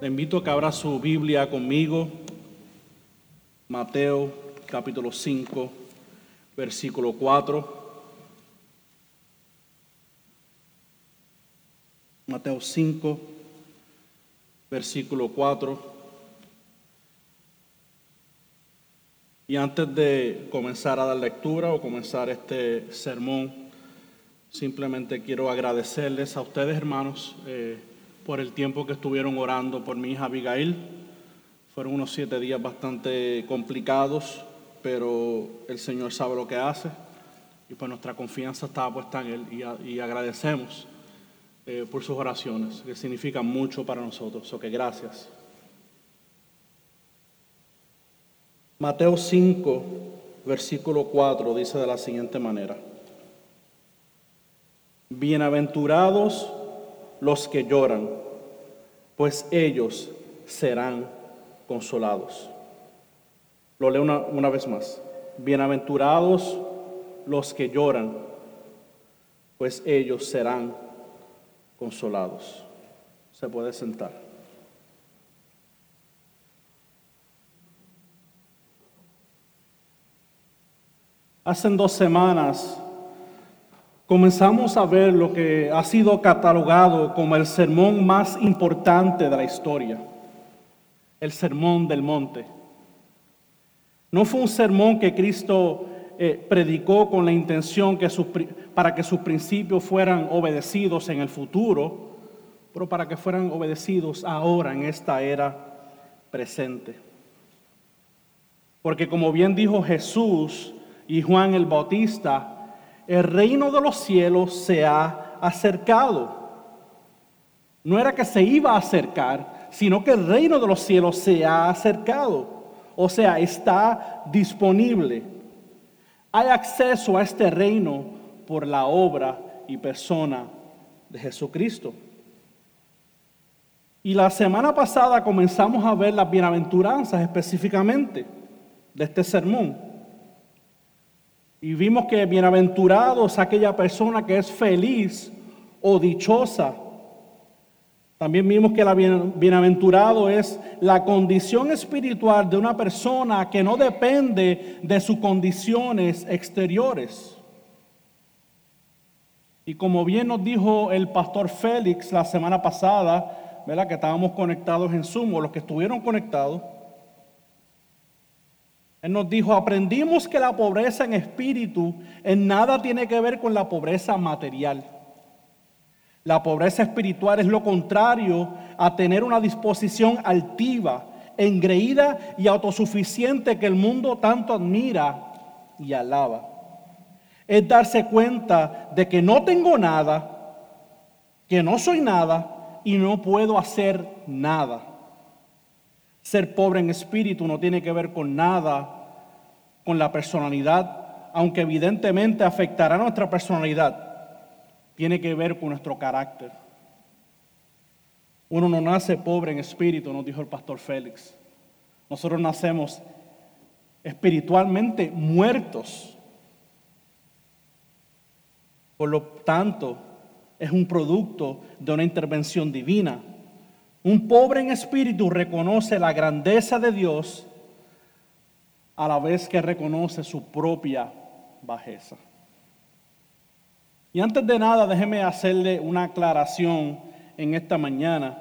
Le invito a que abra su Biblia conmigo. Mateo capítulo 5, versículo 4. Mateo 5, versículo 4. Y antes de comenzar a dar lectura o comenzar este sermón, simplemente quiero agradecerles a ustedes, hermanos, eh, por el tiempo que estuvieron orando por mi hija Abigail. Fueron unos siete días bastante complicados, pero el Señor sabe lo que hace y pues nuestra confianza está puesta en Él y, agradecemos eh, por sus oraciones, que significan mucho para nosotros. O que gracias. Mateo 5, versículo 4 dice de la siguiente manera. Bienaventurados los que lloran, pues ellos serán consolados. Lo leo una, una vez más. Bienaventurados los que lloran, pues ellos serán consolados. Se puede sentar. Hace dos semanas comenzamos a ver lo que ha sido catalogado como el sermón más importante de la historia, el sermón del monte. No fue un sermón que Cristo eh, predicó con la intención que para que sus principios fueran obedecidos en el futuro, pero para que fueran obedecidos ahora en esta era presente. Porque como bien dijo Jesús y Juan el Bautista, el reino de los cielos se ha acercado. No era que se iba a acercar, sino que el reino de los cielos se ha acercado. O sea, está disponible. Hay acceso a este reino por la obra y persona de Jesucristo. Y la semana pasada comenzamos a ver las bienaventuranzas específicamente de este sermón. Y vimos que bienaventurados aquella persona que es feliz o dichosa también vimos que la bienaventurado es la condición espiritual de una persona que no depende de sus condiciones exteriores. Y como bien nos dijo el pastor Félix la semana pasada, ¿verdad? que estábamos conectados en sumo, los que estuvieron conectados, él nos dijo, aprendimos que la pobreza en espíritu en nada tiene que ver con la pobreza material. La pobreza espiritual es lo contrario a tener una disposición altiva, engreída y autosuficiente que el mundo tanto admira y alaba. Es darse cuenta de que no tengo nada, que no soy nada y no puedo hacer nada. Ser pobre en espíritu no tiene que ver con nada, con la personalidad, aunque evidentemente afectará nuestra personalidad tiene que ver con nuestro carácter. Uno no nace pobre en espíritu, nos dijo el pastor Félix. Nosotros nacemos espiritualmente muertos. Por lo tanto, es un producto de una intervención divina. Un pobre en espíritu reconoce la grandeza de Dios a la vez que reconoce su propia bajeza. Y antes de nada, déjeme hacerle una aclaración en esta mañana.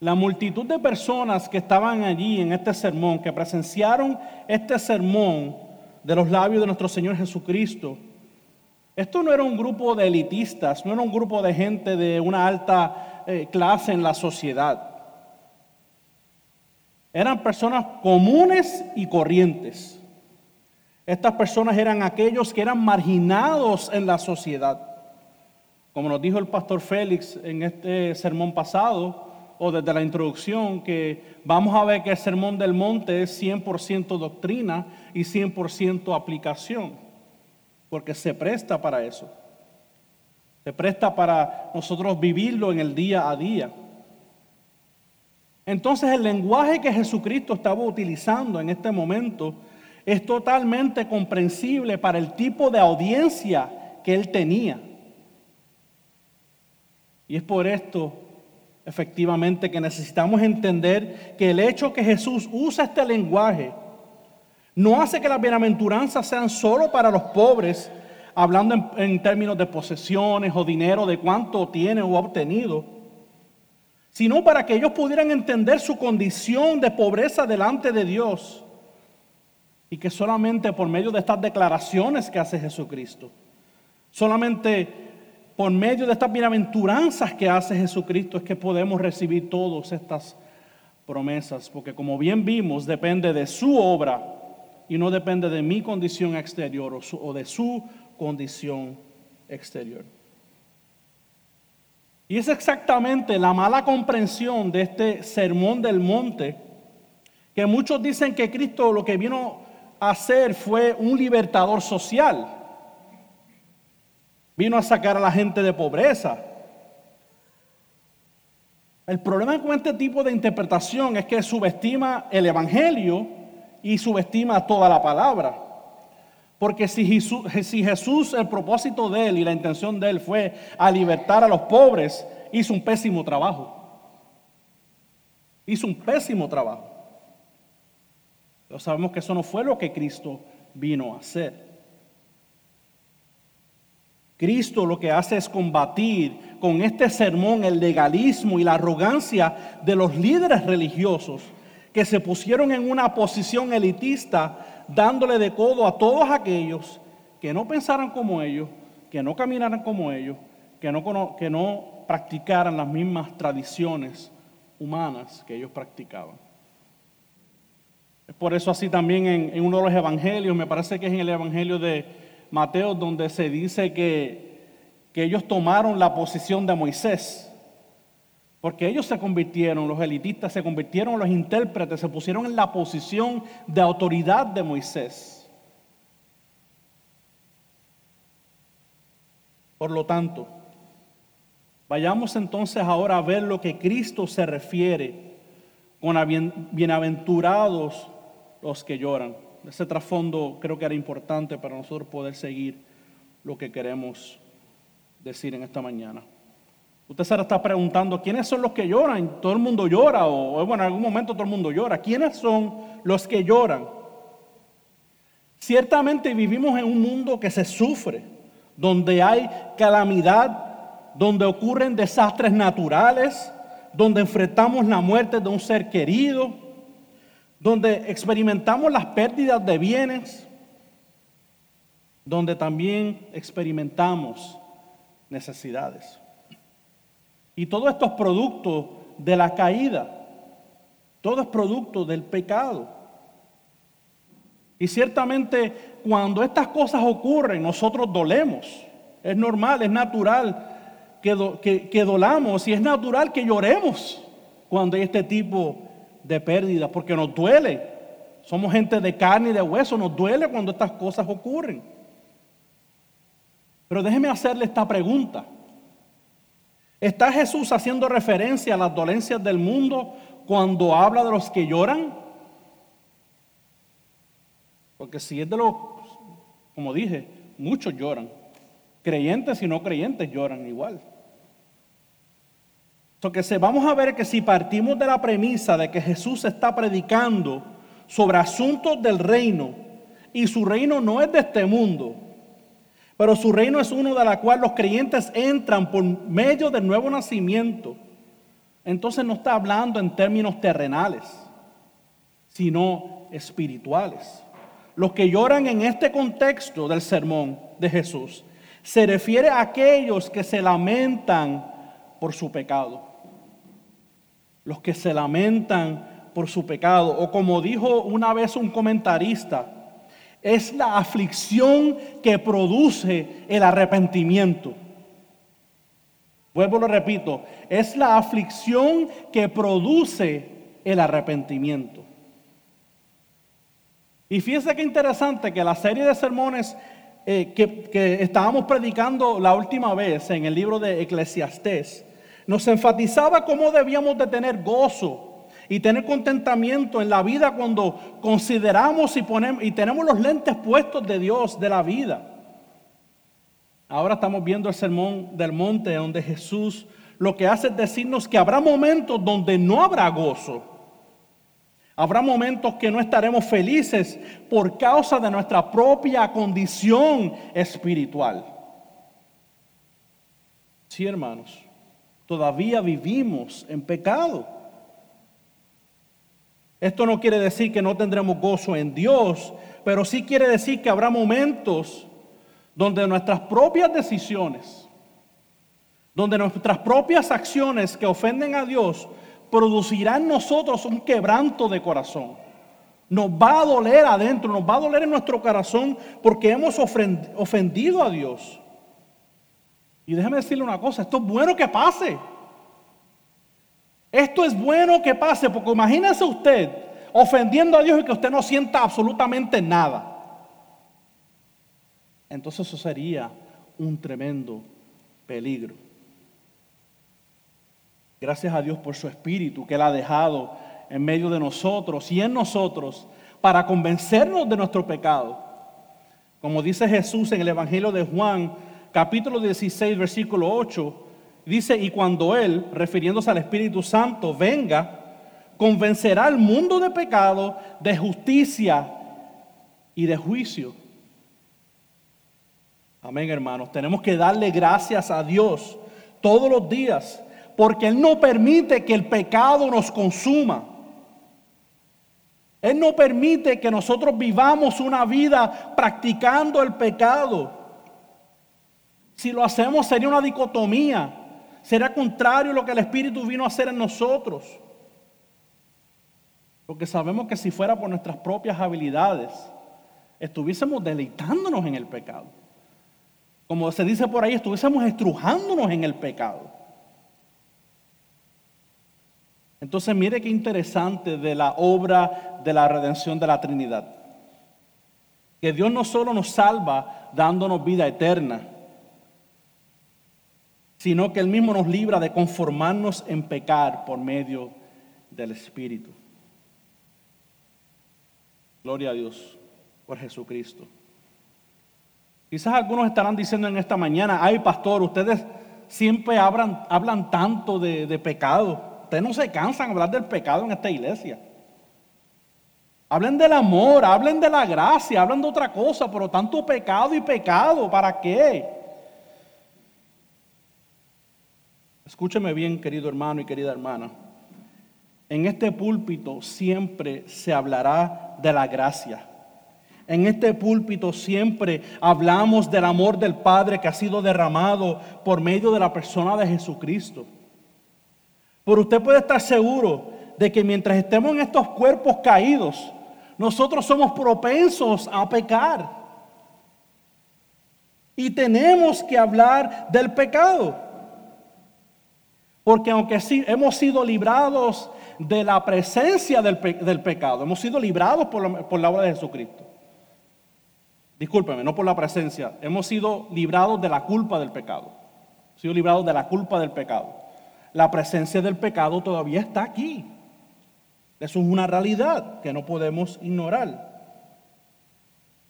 La multitud de personas que estaban allí en este sermón, que presenciaron este sermón de los labios de nuestro Señor Jesucristo, esto no era un grupo de elitistas, no era un grupo de gente de una alta eh, clase en la sociedad. Eran personas comunes y corrientes. Estas personas eran aquellos que eran marginados en la sociedad. Como nos dijo el pastor Félix en este sermón pasado, o desde la introducción, que vamos a ver que el sermón del monte es 100% doctrina y 100% aplicación, porque se presta para eso. Se presta para nosotros vivirlo en el día a día. Entonces el lenguaje que Jesucristo estaba utilizando en este momento es totalmente comprensible para el tipo de audiencia que él tenía. Y es por esto, efectivamente que necesitamos entender que el hecho que Jesús usa este lenguaje no hace que las bienaventuranzas sean solo para los pobres, hablando en, términos de posesiones o dinero, de cuánto tiene o ha obtenido, sino para que ellos pudieran entender su condición de pobreza delante de Dios y que solamente por medio de estas declaraciones que hace Jesucristo, solamente por medio de estas bienaventuranzas que hace Jesucristo es que podemos recibir todas estas promesas, porque como bien vimos, depende de su obra y no depende de mi condición exterior o, de su condición exterior. Y es exactamente la mala comprensión de este sermón del monte, que muchos dicen que Cristo lo que vino hacer fue un libertador social. Vino a sacar a la gente de pobreza. El problema con este tipo de interpretación es que subestima el Evangelio y subestima toda la palabra. Porque si Jesús, el propósito de él y la intención de él fue a libertar a los pobres, hizo un pésimo trabajo. Hizo un pésimo trabajo. Pero sabemos que eso no fue lo que Cristo vino a hacer. Cristo lo que hace es combatir con este sermón el legalismo y la arrogancia de los líderes religiosos que se pusieron en una posición elitista dándole de codo a todos aquellos que no pensaran como ellos, que no caminaran como ellos, que no, que no practicaran las mismas tradiciones humanas que ellos practicaban. Es por eso así también en, uno de los evangelios, me parece que es en el evangelio de Mateo, donde se dice que, que ellos tomaron la posición de Moisés. Porque ellos se convirtieron, los elitistas se convirtieron, los intérpretes se pusieron en la posición de autoridad de Moisés. Por lo tanto, vayamos entonces ahora a ver lo que Cristo se refiere con bienaventurados los que lloran. Ese trasfondo creo que era importante para nosotros poder seguir lo que queremos decir en esta mañana. Usted se está preguntando, ¿quiénes son los que lloran? Todo el mundo llora, o bueno, en algún momento todo el mundo llora. ¿Quiénes son los que lloran? Ciertamente vivimos en un mundo que se sufre, donde hay calamidad, donde ocurren desastres naturales, donde enfrentamos la muerte de un ser querido, donde experimentamos las pérdidas de bienes, donde también experimentamos necesidades. Y todo esto es producto de la caída, todo es producto del pecado. Y ciertamente cuando estas cosas ocurren, nosotros dolemos. Es normal, es natural que, que dolamos y es natural que lloremos cuando hay este tipo de pérdidas, porque nos duele. Somos gente de carne y de hueso, nos duele cuando estas cosas ocurren. Pero déjeme hacerle esta pregunta. ¿Está Jesús haciendo referencia a las dolencias del mundo cuando habla de los que lloran? Porque si es de los, como dije, muchos lloran. Creyentes y no creyentes lloran igual. Entonces vamos a ver que si partimos de la premisa de que Jesús está predicando sobre asuntos del reino y su reino no es de este mundo, pero su reino es uno de la cual los creyentes entran por medio del nuevo nacimiento, entonces no está hablando en términos terrenales, sino espirituales. Los que lloran en este contexto del sermón de Jesús se refiere a aquellos que se lamentan por su pecado los que se lamentan por su pecado. O como dijo una vez un comentarista, es la aflicción que produce el arrepentimiento. Vuelvo lo repito, es la aflicción que produce el arrepentimiento. Y fíjense qué interesante que la serie de sermones eh, que, que estábamos predicando la última vez en el libro de Eclesiastés, nos enfatizaba cómo debíamos de tener gozo y tener contentamiento en la vida cuando consideramos y, ponemos, y tenemos los lentes puestos de Dios, de la vida. Ahora estamos viendo el sermón del monte donde Jesús lo que hace es decirnos que habrá momentos donde no habrá gozo. Habrá momentos que no estaremos felices por causa de nuestra propia condición espiritual. Sí, hermanos, todavía vivimos en pecado. Esto no quiere decir que no tendremos gozo en Dios, pero sí quiere decir que habrá momentos donde nuestras propias decisiones, donde nuestras propias acciones que ofenden a Dios producirán en nosotros un quebranto de corazón. Nos va a doler adentro, nos va a doler en nuestro corazón porque hemos ofendido a Dios. Y déjeme decirle una cosa, esto es bueno que pase. Esto es bueno que pase, porque imagínese usted ofendiendo a Dios y que usted no sienta absolutamente nada entonces eso sería un tremendo peligro. Gracias a Dios por su Espíritu que Él ha dejado en medio de nosotros y en nosotros para convencernos de nuestro pecado. Como dice Jesús en el Evangelio de Juan, capítulo 16, versículo 8, dice, y cuando Él, refiriéndose al Espíritu Santo, venga, convencerá al mundo de pecado, de justicia y de juicio. Amén, hermanos. Tenemos que darle gracias a Dios todos los días, porque Él no permite que el pecado nos consuma. Él no permite que nosotros vivamos una vida practicando el pecado. Si lo hacemos sería una dicotomía, sería contrario a lo que el Espíritu vino a hacer en nosotros. Porque sabemos que si fuera por nuestras propias habilidades, estuviésemos deleitándonos en el pecado como se dice por ahí, estuviésemos estrujándonos en el pecado. Entonces mire qué interesante de la obra de la redención de la Trinidad. Que Dios no solo nos salva dándonos vida eterna, sino que Él mismo nos libra de conformarnos en pecar por medio del Espíritu. Gloria a Dios por Jesucristo. Quizás algunos estarán diciendo en esta mañana, ay pastor, ustedes siempre hablan, hablan tanto de, pecado. Ustedes no se cansan de hablar del pecado en esta iglesia. Hablen del amor, hablen de la gracia, hablen de otra cosa, pero tanto pecado y pecado, ¿para qué? Escúcheme bien, querido hermano y querida hermana. En este púlpito siempre se hablará de la gracia. En este púlpito siempre hablamos del amor del Padre que ha sido derramado por medio de la persona de Jesucristo. Pero usted puede estar seguro de que mientras estemos en estos cuerpos caídos, nosotros somos propensos a pecar. Y tenemos que hablar del pecado. Porque aunque sí, hemos sido librados de la presencia del, pecado, hemos sido librados por la obra de Jesucristo. Discúlpeme, no por la presencia. Hemos sido librados de la culpa del pecado. Hemos sido librados de la culpa del pecado. La presencia del pecado todavía está aquí. Eso es una realidad que no podemos ignorar.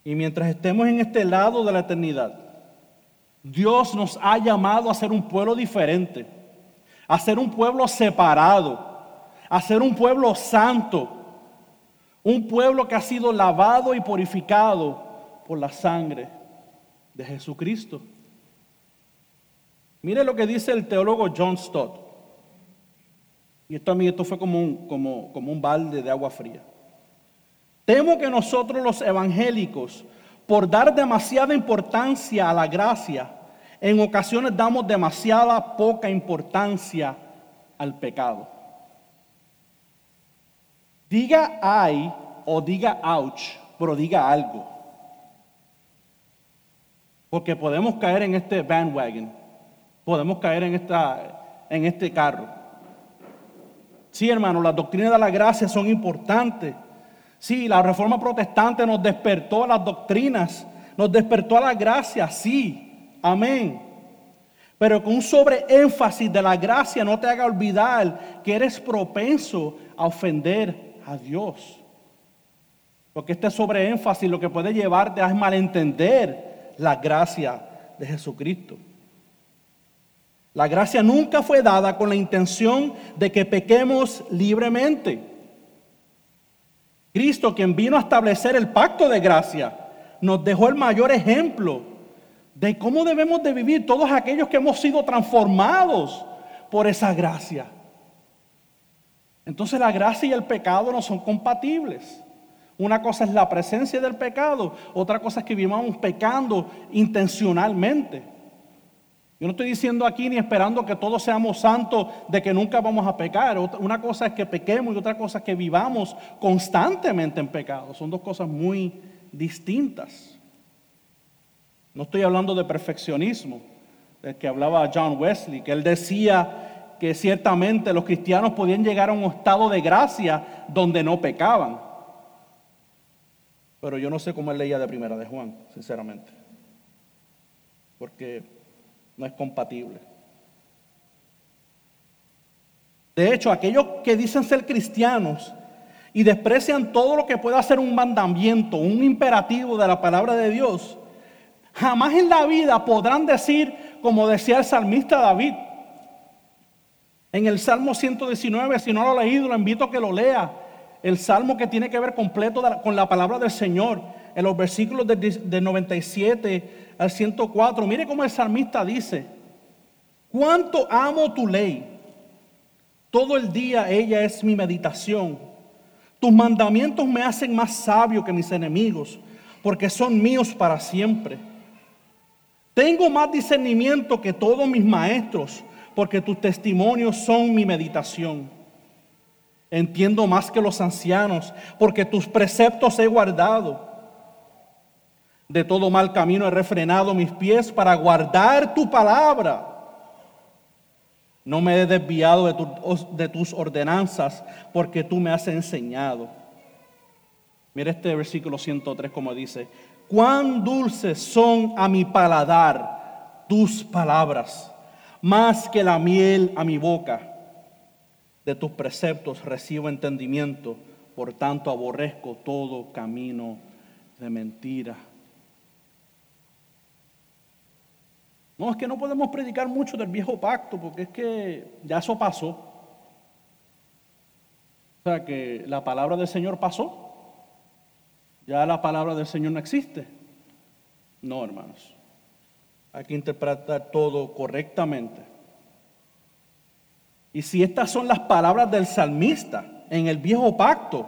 Y mientras estemos en este lado de la eternidad, Dios nos ha llamado a ser un pueblo diferente, a ser un pueblo separado, a ser un pueblo santo, un pueblo que ha sido lavado y purificado por la sangre de Jesucristo. Mire lo que dice el teólogo John Stott. Y esto a mí esto fue como un, como, como un balde de agua fría. Temo que nosotros los evangélicos, por dar demasiada importancia a la gracia, en ocasiones damos demasiada poca importancia al pecado. Diga ay o diga ouch, pero diga algo. Porque podemos caer en este bandwagon, podemos caer en, esta, en este carro. Sí, hermano, las doctrinas de la gracia son importantes. Sí, la reforma protestante nos despertó a las doctrinas, nos despertó a la gracia, sí, amén. Pero con un sobreénfasis de la gracia no te haga olvidar que eres propenso a ofender a Dios. Porque este sobreénfasis lo que puede llevarte es malentender la gracia de Jesucristo. La gracia nunca fue dada con la intención de que pequemos libremente. Cristo, quien vino a establecer el pacto de gracia, nos dejó el mayor ejemplo de cómo debemos de vivir todos aquellos que hemos sido transformados por esa gracia. Entonces la gracia y el pecado no son compatibles. Una cosa es la presencia del pecado, otra cosa es que vivamos pecando intencionalmente. Yo no estoy diciendo aquí ni esperando que todos seamos santos de que nunca vamos a pecar. Una cosa es que pequemos y otra cosa es que vivamos constantemente en pecado. Son dos cosas muy distintas. No estoy hablando de perfeccionismo, del que hablaba John Wesley, que él decía que ciertamente los cristianos podían llegar a un estado de gracia donde no pecaban. Pero yo no sé cómo él leía de primera de Juan, sinceramente. Porque no es compatible. De hecho, aquellos que dicen ser cristianos y desprecian todo lo que pueda ser un mandamiento, un imperativo de la palabra de Dios, jamás en la vida podrán decir, como decía el salmista David, en el Salmo 119, si no lo ha leído, lo invito a que lo lea. El salmo que tiene que ver completo con la palabra del Señor. En los versículos de, 97 al 104. Mire cómo el salmista dice, cuánto amo tu ley. Todo el día ella es mi meditación. Tus mandamientos me hacen más sabio que mis enemigos, porque son míos para siempre. Tengo más discernimiento que todos mis maestros porque tus testimonios son mi meditación. Entiendo más que los ancianos, porque tus preceptos he guardado. De todo mal camino he refrenado mis pies para guardar tu palabra. No me he desviado de, de tus ordenanzas, porque tú me has enseñado. Mira este versículo 103 como dice, cuán dulces son a mi paladar tus palabras más que la miel a mi boca. De tus preceptos recibo entendimiento, por tanto aborrezco todo camino de mentira. No, es que no podemos predicar mucho del viejo pacto, porque es que ya eso pasó. O sea, que la palabra del Señor pasó. Ya la palabra del Señor no existe. No, hermanos. Hay que interpretar todo correctamente. Y si estas son las palabras del salmista en el viejo pacto,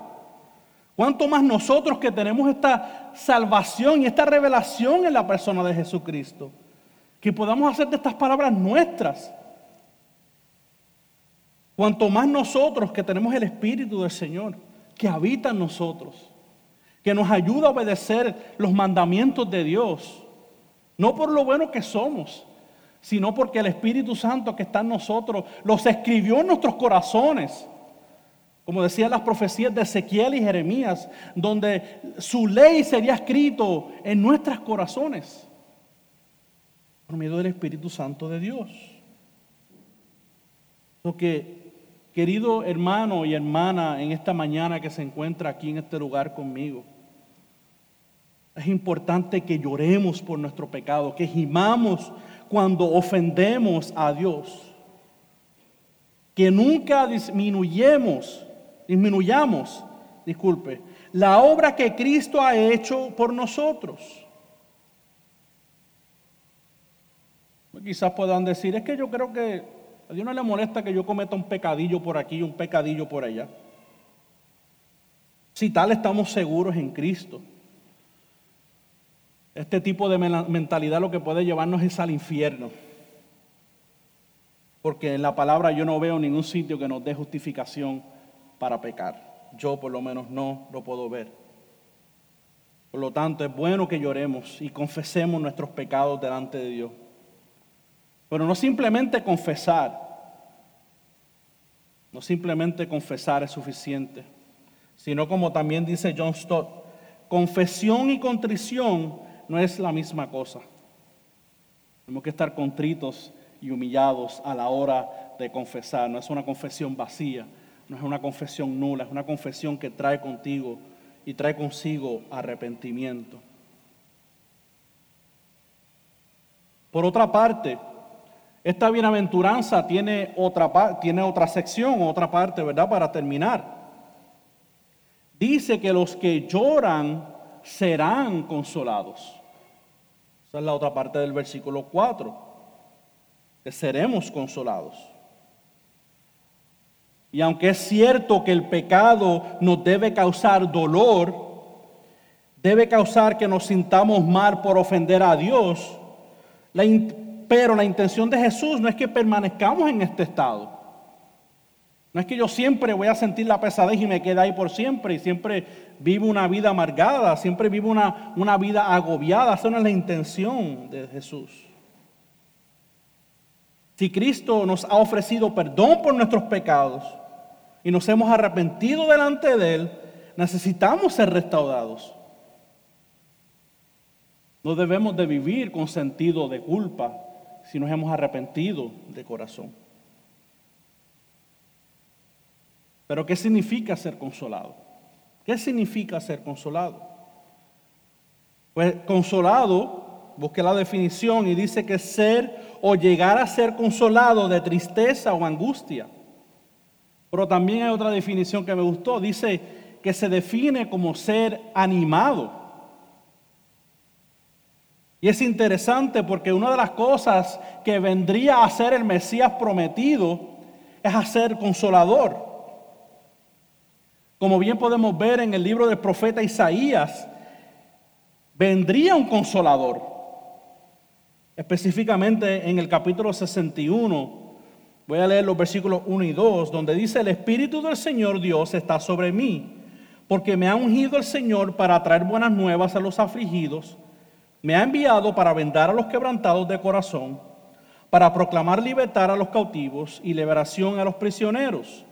¿cuánto más nosotros que tenemos esta salvación y esta revelación en la persona de Jesucristo? Que podamos hacer de estas palabras nuestras. Cuanto más nosotros que tenemos el Espíritu del Señor, que habita en nosotros, que nos ayuda a obedecer los mandamientos de Dios, no por lo bueno que somos, sino porque el Espíritu Santo que está en nosotros los escribió en nuestros corazones. Como decían las profecías de Ezequiel y Jeremías, donde su ley sería escrito en nuestros corazones por medio del Espíritu Santo de Dios. Lo que, querido hermano y hermana, en esta mañana que se encuentra aquí en este lugar conmigo, es importante que lloremos por nuestro pecado, que gimamos cuando ofendemos a Dios. Que nunca disminuyemos, disminuyamos, disculpe, la obra que Cristo ha hecho por nosotros. Quizás puedan decir, es que yo creo que a Dios no le molesta que yo cometa un pecadillo por aquí, un pecadillo por allá. Si tal estamos seguros en Cristo. Este tipo de mentalidad lo que puede llevarnos es al infierno. Porque en la palabra yo no veo ningún sitio que nos dé justificación para pecar. Yo por lo menos no lo puedo ver. Por lo tanto, es bueno que lloremos y confesemos nuestros pecados delante de Dios. Pero no simplemente confesar. No simplemente confesar es suficiente. Sino como también dice John Stott, confesión y contrición no es la misma cosa. Tenemos que estar contritos y humillados a la hora de confesar. No es una confesión vacía, no es una confesión nula, es una confesión que trae contigo y trae consigo arrepentimiento. Por otra parte, Esta bienaventuranza tiene otra, tiene otra sección, otra parte, ¿verdad? Para terminar. Dice que los que lloran serán consolados. Esa es la otra parte del versículo 4, que seremos consolados. Y aunque es cierto que el pecado nos debe causar dolor, debe causar que nos sintamos mal por ofender a Dios, pero la intención de Jesús no es que permanezcamos en este estado. No es que yo siempre voy a sentir la pesadez y me quede ahí por siempre y siempre vivo una vida amargada, siempre vivo una, una vida agobiada. Esa no es la intención de Jesús. Si Cristo nos ha ofrecido perdón por nuestros pecados y nos hemos arrepentido delante de Él, necesitamos ser restaurados. No debemos de vivir con sentido de culpa si nos hemos arrepentido de corazón. Pero ¿qué significa ser consolado? ¿Qué significa ser consolado? Pues consolado, busque la definición y dice que ser o llegar a ser consolado de tristeza o angustia. Pero también hay otra definición que me gustó. Dice que se define como ser animado. Y es interesante porque una de las cosas que vendría a ser el Mesías prometido es a ser consolador. Como bien podemos ver en el libro del profeta Isaías, vendría un consolador. Específicamente en el capítulo 61, voy a leer los versículos 1 y 2, donde dice, el Espíritu del Señor Dios está sobre mí, porque me ha ungido el Señor para traer buenas nuevas a los afligidos, me ha enviado para vendar a los quebrantados de corazón, para proclamar libertad a los cautivos y liberación a los prisioneros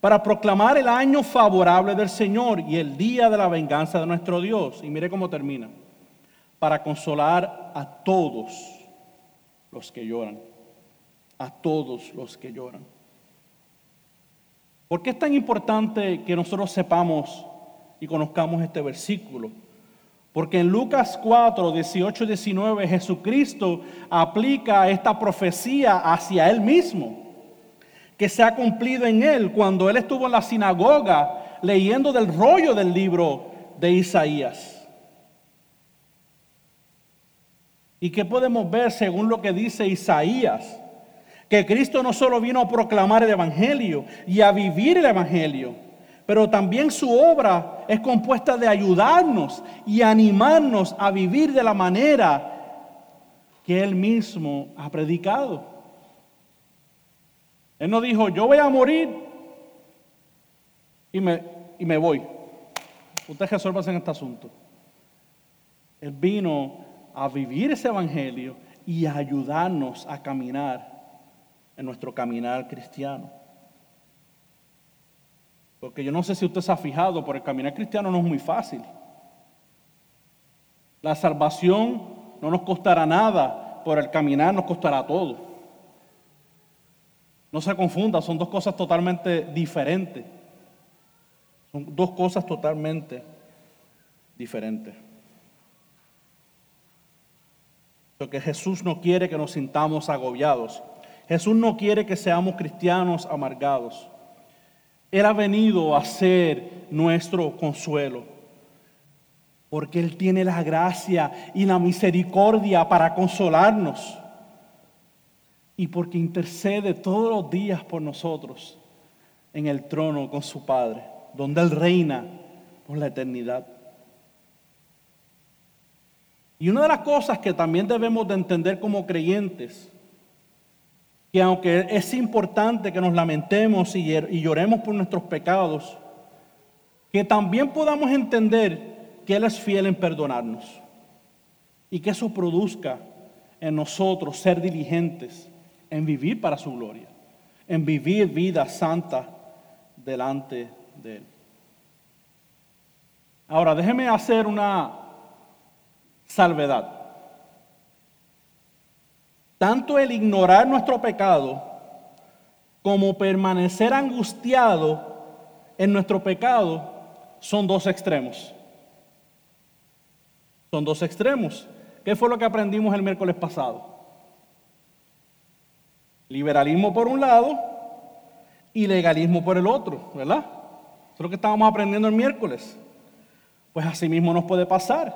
para proclamar el año favorable del Señor y el día de la venganza de nuestro Dios. Y mire cómo termina. Para consolar a todos los que lloran. A todos los que lloran. ¿Por qué es tan importante que nosotros sepamos y conozcamos este versículo? Porque en Lucas 4, 18 y 19 Jesucristo aplica esta profecía hacia Él mismo que se ha cumplido en él cuando él estuvo en la sinagoga leyendo del rollo del libro de Isaías. ¿Y qué podemos ver según lo que dice Isaías? Que Cristo no solo vino a proclamar el Evangelio y a vivir el Evangelio, pero también su obra es compuesta de ayudarnos y animarnos a vivir de la manera que Él mismo ha predicado. Él no dijo, yo voy a morir y me, y me voy. Usted resuelva en este asunto. Él vino a vivir ese evangelio y a ayudarnos a caminar en nuestro caminar cristiano. Porque yo no sé si usted se ha fijado, pero el caminar cristiano no es muy fácil. La salvación no nos costará nada, pero el caminar nos costará todo. No se confunda, son dos cosas totalmente diferentes. Son dos cosas totalmente diferentes. Porque Jesús no quiere que nos sintamos agobiados. Jesús no quiere que seamos cristianos amargados. Él ha venido a ser nuestro consuelo. Porque Él tiene la gracia y la misericordia para consolarnos y porque intercede todos los días por nosotros en el trono con su Padre, donde Él reina por la eternidad. Y una de las cosas que también debemos de entender como creyentes, que aunque es importante que nos lamentemos y lloremos por nuestros pecados, que también podamos entender que Él es fiel en perdonarnos y que eso produzca en nosotros ser diligentes en vivir para su gloria, en vivir vida santa delante de Él. Ahora, déjeme hacer una salvedad. Tanto el ignorar nuestro pecado como permanecer angustiado en nuestro pecado son dos extremos. Son dos extremos. ¿Qué fue lo que aprendimos el miércoles pasado? Liberalismo por un lado y legalismo por el otro, ¿verdad? Eso es lo que estábamos aprendiendo el miércoles. Pues así mismo nos puede pasar.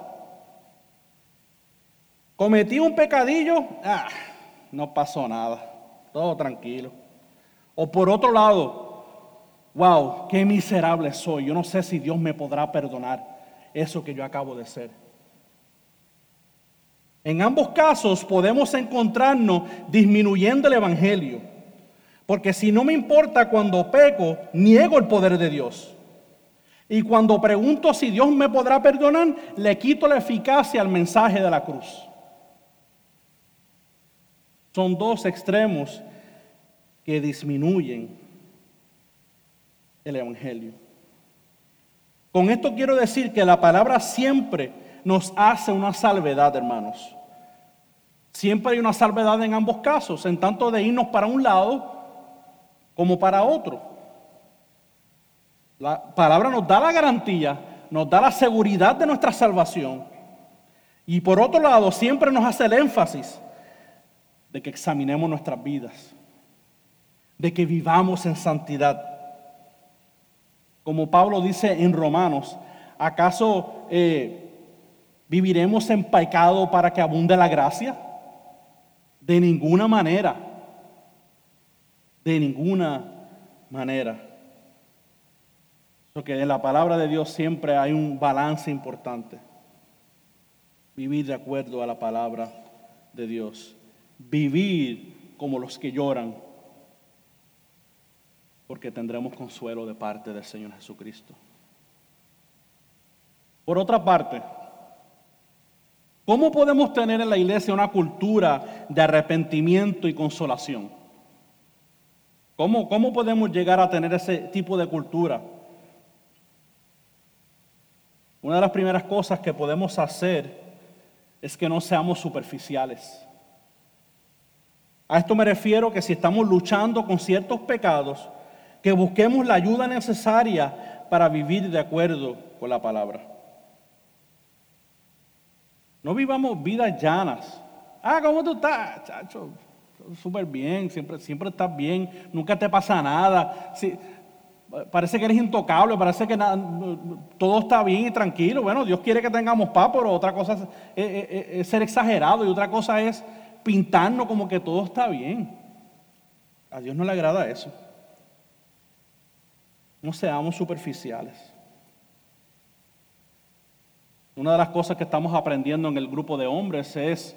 Cometí un pecadillo, ah, no pasó nada, todo tranquilo. O por otro lado, wow, qué miserable soy, yo no sé si Dios me podrá perdonar eso que yo acabo de ser. En ambos casos podemos encontrarnos disminuyendo el Evangelio. Porque si no me importa cuando peco, niego el poder de Dios. Y cuando pregunto si Dios me podrá perdonar, le quito la eficacia al mensaje de la cruz. Son dos extremos que disminuyen el Evangelio. Con esto quiero decir que la palabra siempre nos hace una salvedad, hermanos. Siempre hay una salvedad en ambos casos, en tanto de irnos para un lado como para otro. La palabra nos da la garantía, nos da la seguridad de nuestra salvación. Y por otro lado, siempre nos hace el énfasis de que examinemos nuestras vidas, de que vivamos en santidad. Como Pablo dice en Romanos, ¿acaso eh, ¿Viviremos en pecado para que abunde la gracia? De ninguna manera. De ninguna manera. Porque en la palabra de Dios siempre hay un balance importante. Vivir de acuerdo a la palabra de Dios. Vivir como los que lloran. Porque tendremos consuelo de parte del Señor Jesucristo. Por otra parte, ¿Cómo podemos tener en la iglesia una cultura de arrepentimiento y consolación? ¿Cómo, ¿Cómo, podemos llegar a tener ese tipo de cultura? Una de las primeras cosas que podemos hacer es que no seamos superficiales. A esto me refiero que si estamos luchando con ciertos pecados, que busquemos la ayuda necesaria para vivir de acuerdo con la palabra. No vivamos vidas llanas. Ah, ¿cómo tú estás? Chacho, súper bien, siempre, siempre estás bien, nunca te pasa nada. parece que eres intocable, parece que todo está bien y tranquilo. Bueno, Dios quiere que tengamos paz, pero otra cosa es, ser exagerado y otra cosa es pintarnos como que todo está bien. A Dios no le agrada eso. No seamos superficiales. Una de las cosas que estamos aprendiendo en el grupo de hombres es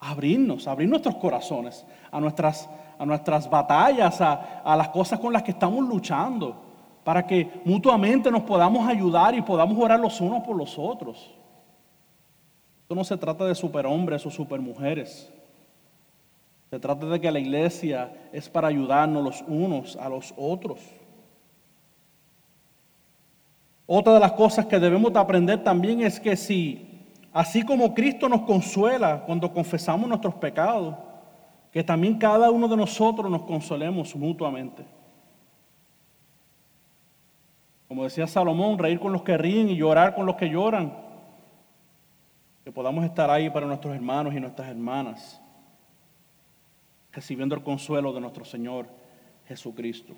abrirnos, abrir nuestros corazones a nuestras, a nuestras batallas, a, a las cosas con las que estamos luchando, para que mutuamente nos podamos ayudar y podamos orar los unos por los otros. Esto no se trata de superhombres o supermujeres. Se trata de que la iglesia es para ayudarnos los unos a los otros. Otra de las cosas que debemos de aprender también es que si, así como Cristo nos consuela cuando confesamos nuestros pecados, que también cada uno de nosotros nos consolemos mutuamente. Como decía Salomón, reír con los que ríen y llorar con los que lloran. Que podamos estar ahí para nuestros hermanos y nuestras hermanas, recibiendo el consuelo de nuestro Señor Jesucristo.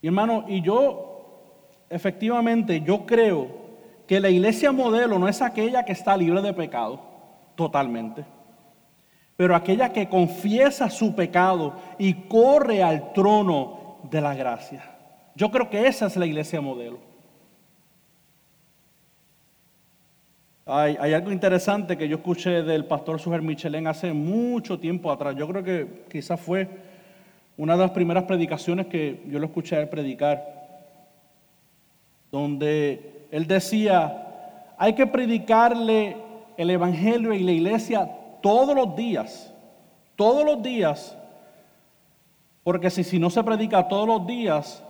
Y hermano, y yo efectivamente yo creo que la iglesia modelo no es aquella que está libre de pecado, totalmente, pero aquella que confiesa su pecado y corre al trono de la gracia. Yo creo que esa es la iglesia modelo. Hay, algo interesante que yo escuché del pastor Suger Michelén hace mucho tiempo atrás. Yo creo que quizás fue una de las primeras predicaciones que yo lo escuché a él predicar donde él decía, hay que predicarle el Evangelio y la iglesia todos los días, todos los días, porque si, si no se predica todos los días,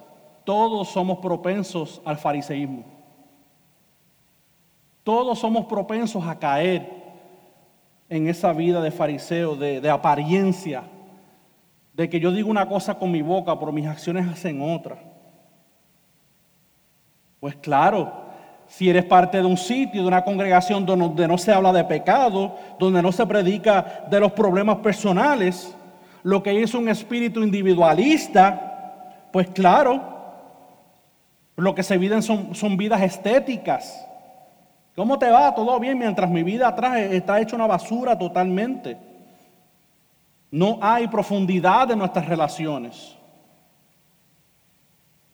todos somos propensos al fariseísmo. Todos somos propensos a caer en esa vida de fariseo, de, apariencia, de que yo digo una cosa con mi boca, pero mis acciones hacen otra. Pues claro, Si eres parte de un sitio, de una congregación donde no se habla de pecado, donde no se predica de los problemas personales, lo que es un espíritu individualista, pues claro, lo que se viven son vidas estéticas. ¿Cómo te va? Todo bien mientras mi vida atrás está hecha una basura totalmente. No hay profundidad en nuestras relaciones.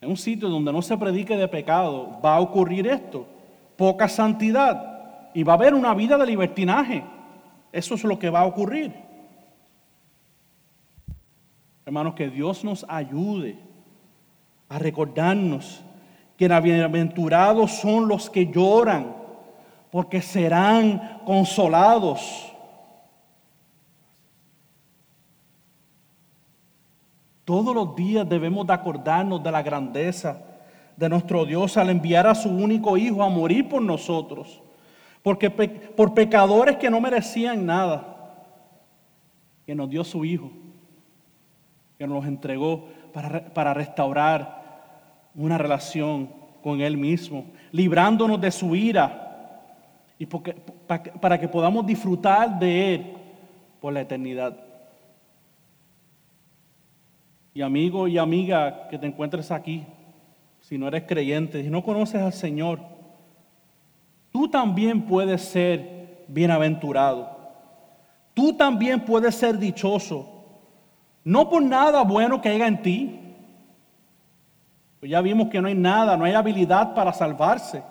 En un sitio donde no se predique de pecado va a ocurrir esto, poca santidad y va a haber una vida de libertinaje. Eso es lo que va a ocurrir. Hermanos, que Dios nos ayude a recordarnos que bienaventurados son los que lloran, porque serán consolados. Todos los días debemos de acordarnos de la grandeza de nuestro Dios al enviar a su único Hijo a morir por nosotros, porque por pecadores que no merecían nada, que nos dio su Hijo, que nos entregó para, para restaurar una relación con Él mismo, librándonos de su ira y para que podamos disfrutar de Él por la eternidad. Y amigo y amiga que te encuentres aquí, si no eres creyente, si no conoces al Señor, tú también puedes ser bienaventurado. Tú también puedes ser dichoso. No por nada bueno que haya en ti. Pues ya vimos que no hay nada, no hay habilidad para salvarse.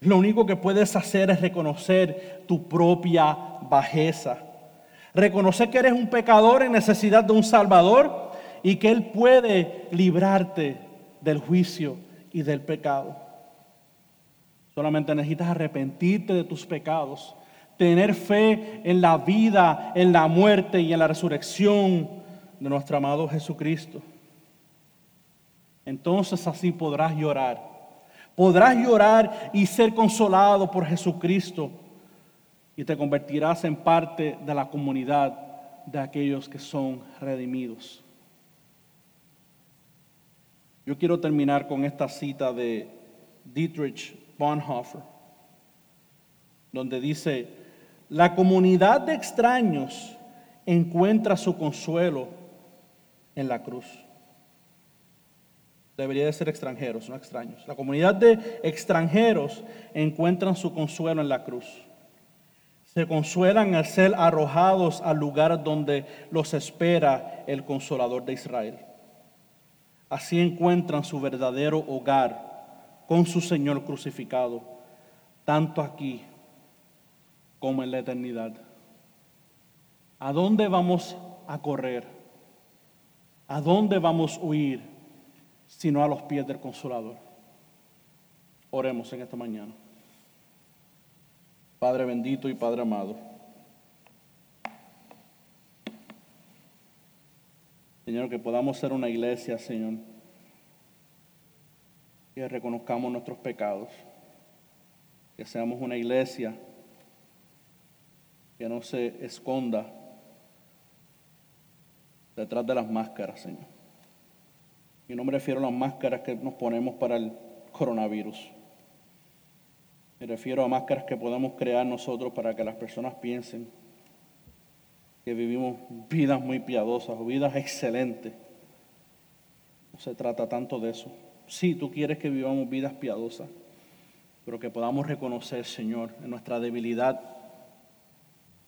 Lo único que puedes hacer es reconocer tu propia bajeza. Reconocer que eres un pecador en necesidad de un Salvador y que Él puede librarte del juicio y del pecado. Solamente necesitas arrepentirte de tus pecados, tener fe en la vida, en la muerte y en la resurrección de nuestro amado Jesucristo. Entonces así podrás llorar. Podrás llorar y ser consolado por Jesucristo y te convertirás en parte de la comunidad de aquellos que son redimidos. Yo quiero terminar con esta cita de Dietrich Bonhoeffer, donde dice, la comunidad de extraños encuentra su consuelo en la cruz. Debería de ser extranjeros, no extraños. La comunidad de extranjeros encuentran su consuelo en la cruz. Se consuelan al ser arrojados al lugar donde los espera el consolador de Israel. Así encuentran su verdadero hogar con su Señor crucificado, tanto aquí como en la eternidad. ¿A dónde vamos a correr? ¿A dónde vamos a huir sino a los pies del consolador? Oremos en esta mañana. Padre bendito y Padre amado. Señor, que podamos ser una iglesia, Señor, que reconozcamos nuestros pecados, que seamos una iglesia que no se esconda detrás de las máscaras, Señor. Y no me refiero a las máscaras que nos ponemos para el coronavirus. Me refiero a máscaras que podemos crear nosotros para que las personas piensen que vivimos vidas muy piadosas o vidas excelentes. No se trata tanto de eso. Sí, tú quieres que vivamos vidas piadosas, pero que podamos reconocer, Señor, en nuestra debilidad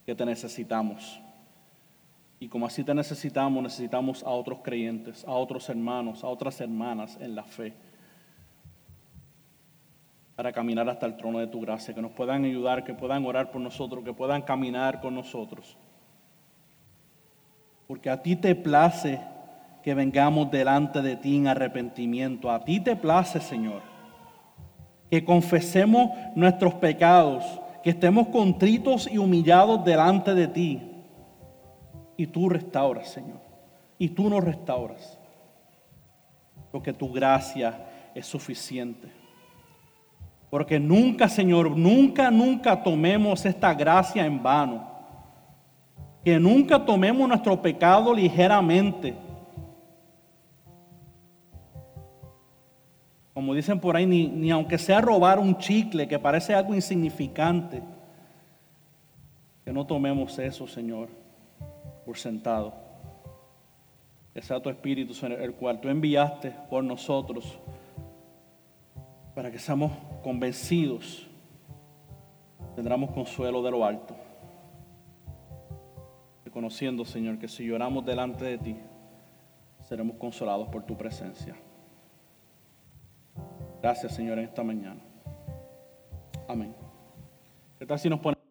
que te necesitamos. Y como así te necesitamos, necesitamos a otros creyentes, a otros hermanos, a otras hermanas en la fe, para caminar hasta el trono de tu gracia, que nos puedan ayudar, que puedan orar por nosotros, que puedan caminar con nosotros porque a ti te place que vengamos delante de ti en arrepentimiento. A ti te place, Señor, que confesemos nuestros pecados, que estemos contritos y humillados delante de ti. Y tú restauras, Señor. Y tú nos restauras. Porque tu gracia es suficiente. Porque nunca, Señor, nunca, nunca tomemos esta gracia en vano que nunca tomemos nuestro pecado ligeramente. Como dicen por ahí, ni, ni aunque sea robar un chicle que parece algo insignificante, que no tomemos eso, Señor, por sentado. Sea tu Espíritu, Señor, el cual tú enviaste por nosotros, para que seamos convencidos, tendremos consuelo de lo alto. Reconociendo, Señor, que si lloramos delante de ti, seremos consolados por tu presencia. Gracias, Señor, en esta mañana. Amén. ¿Qué tal si nos ponemos?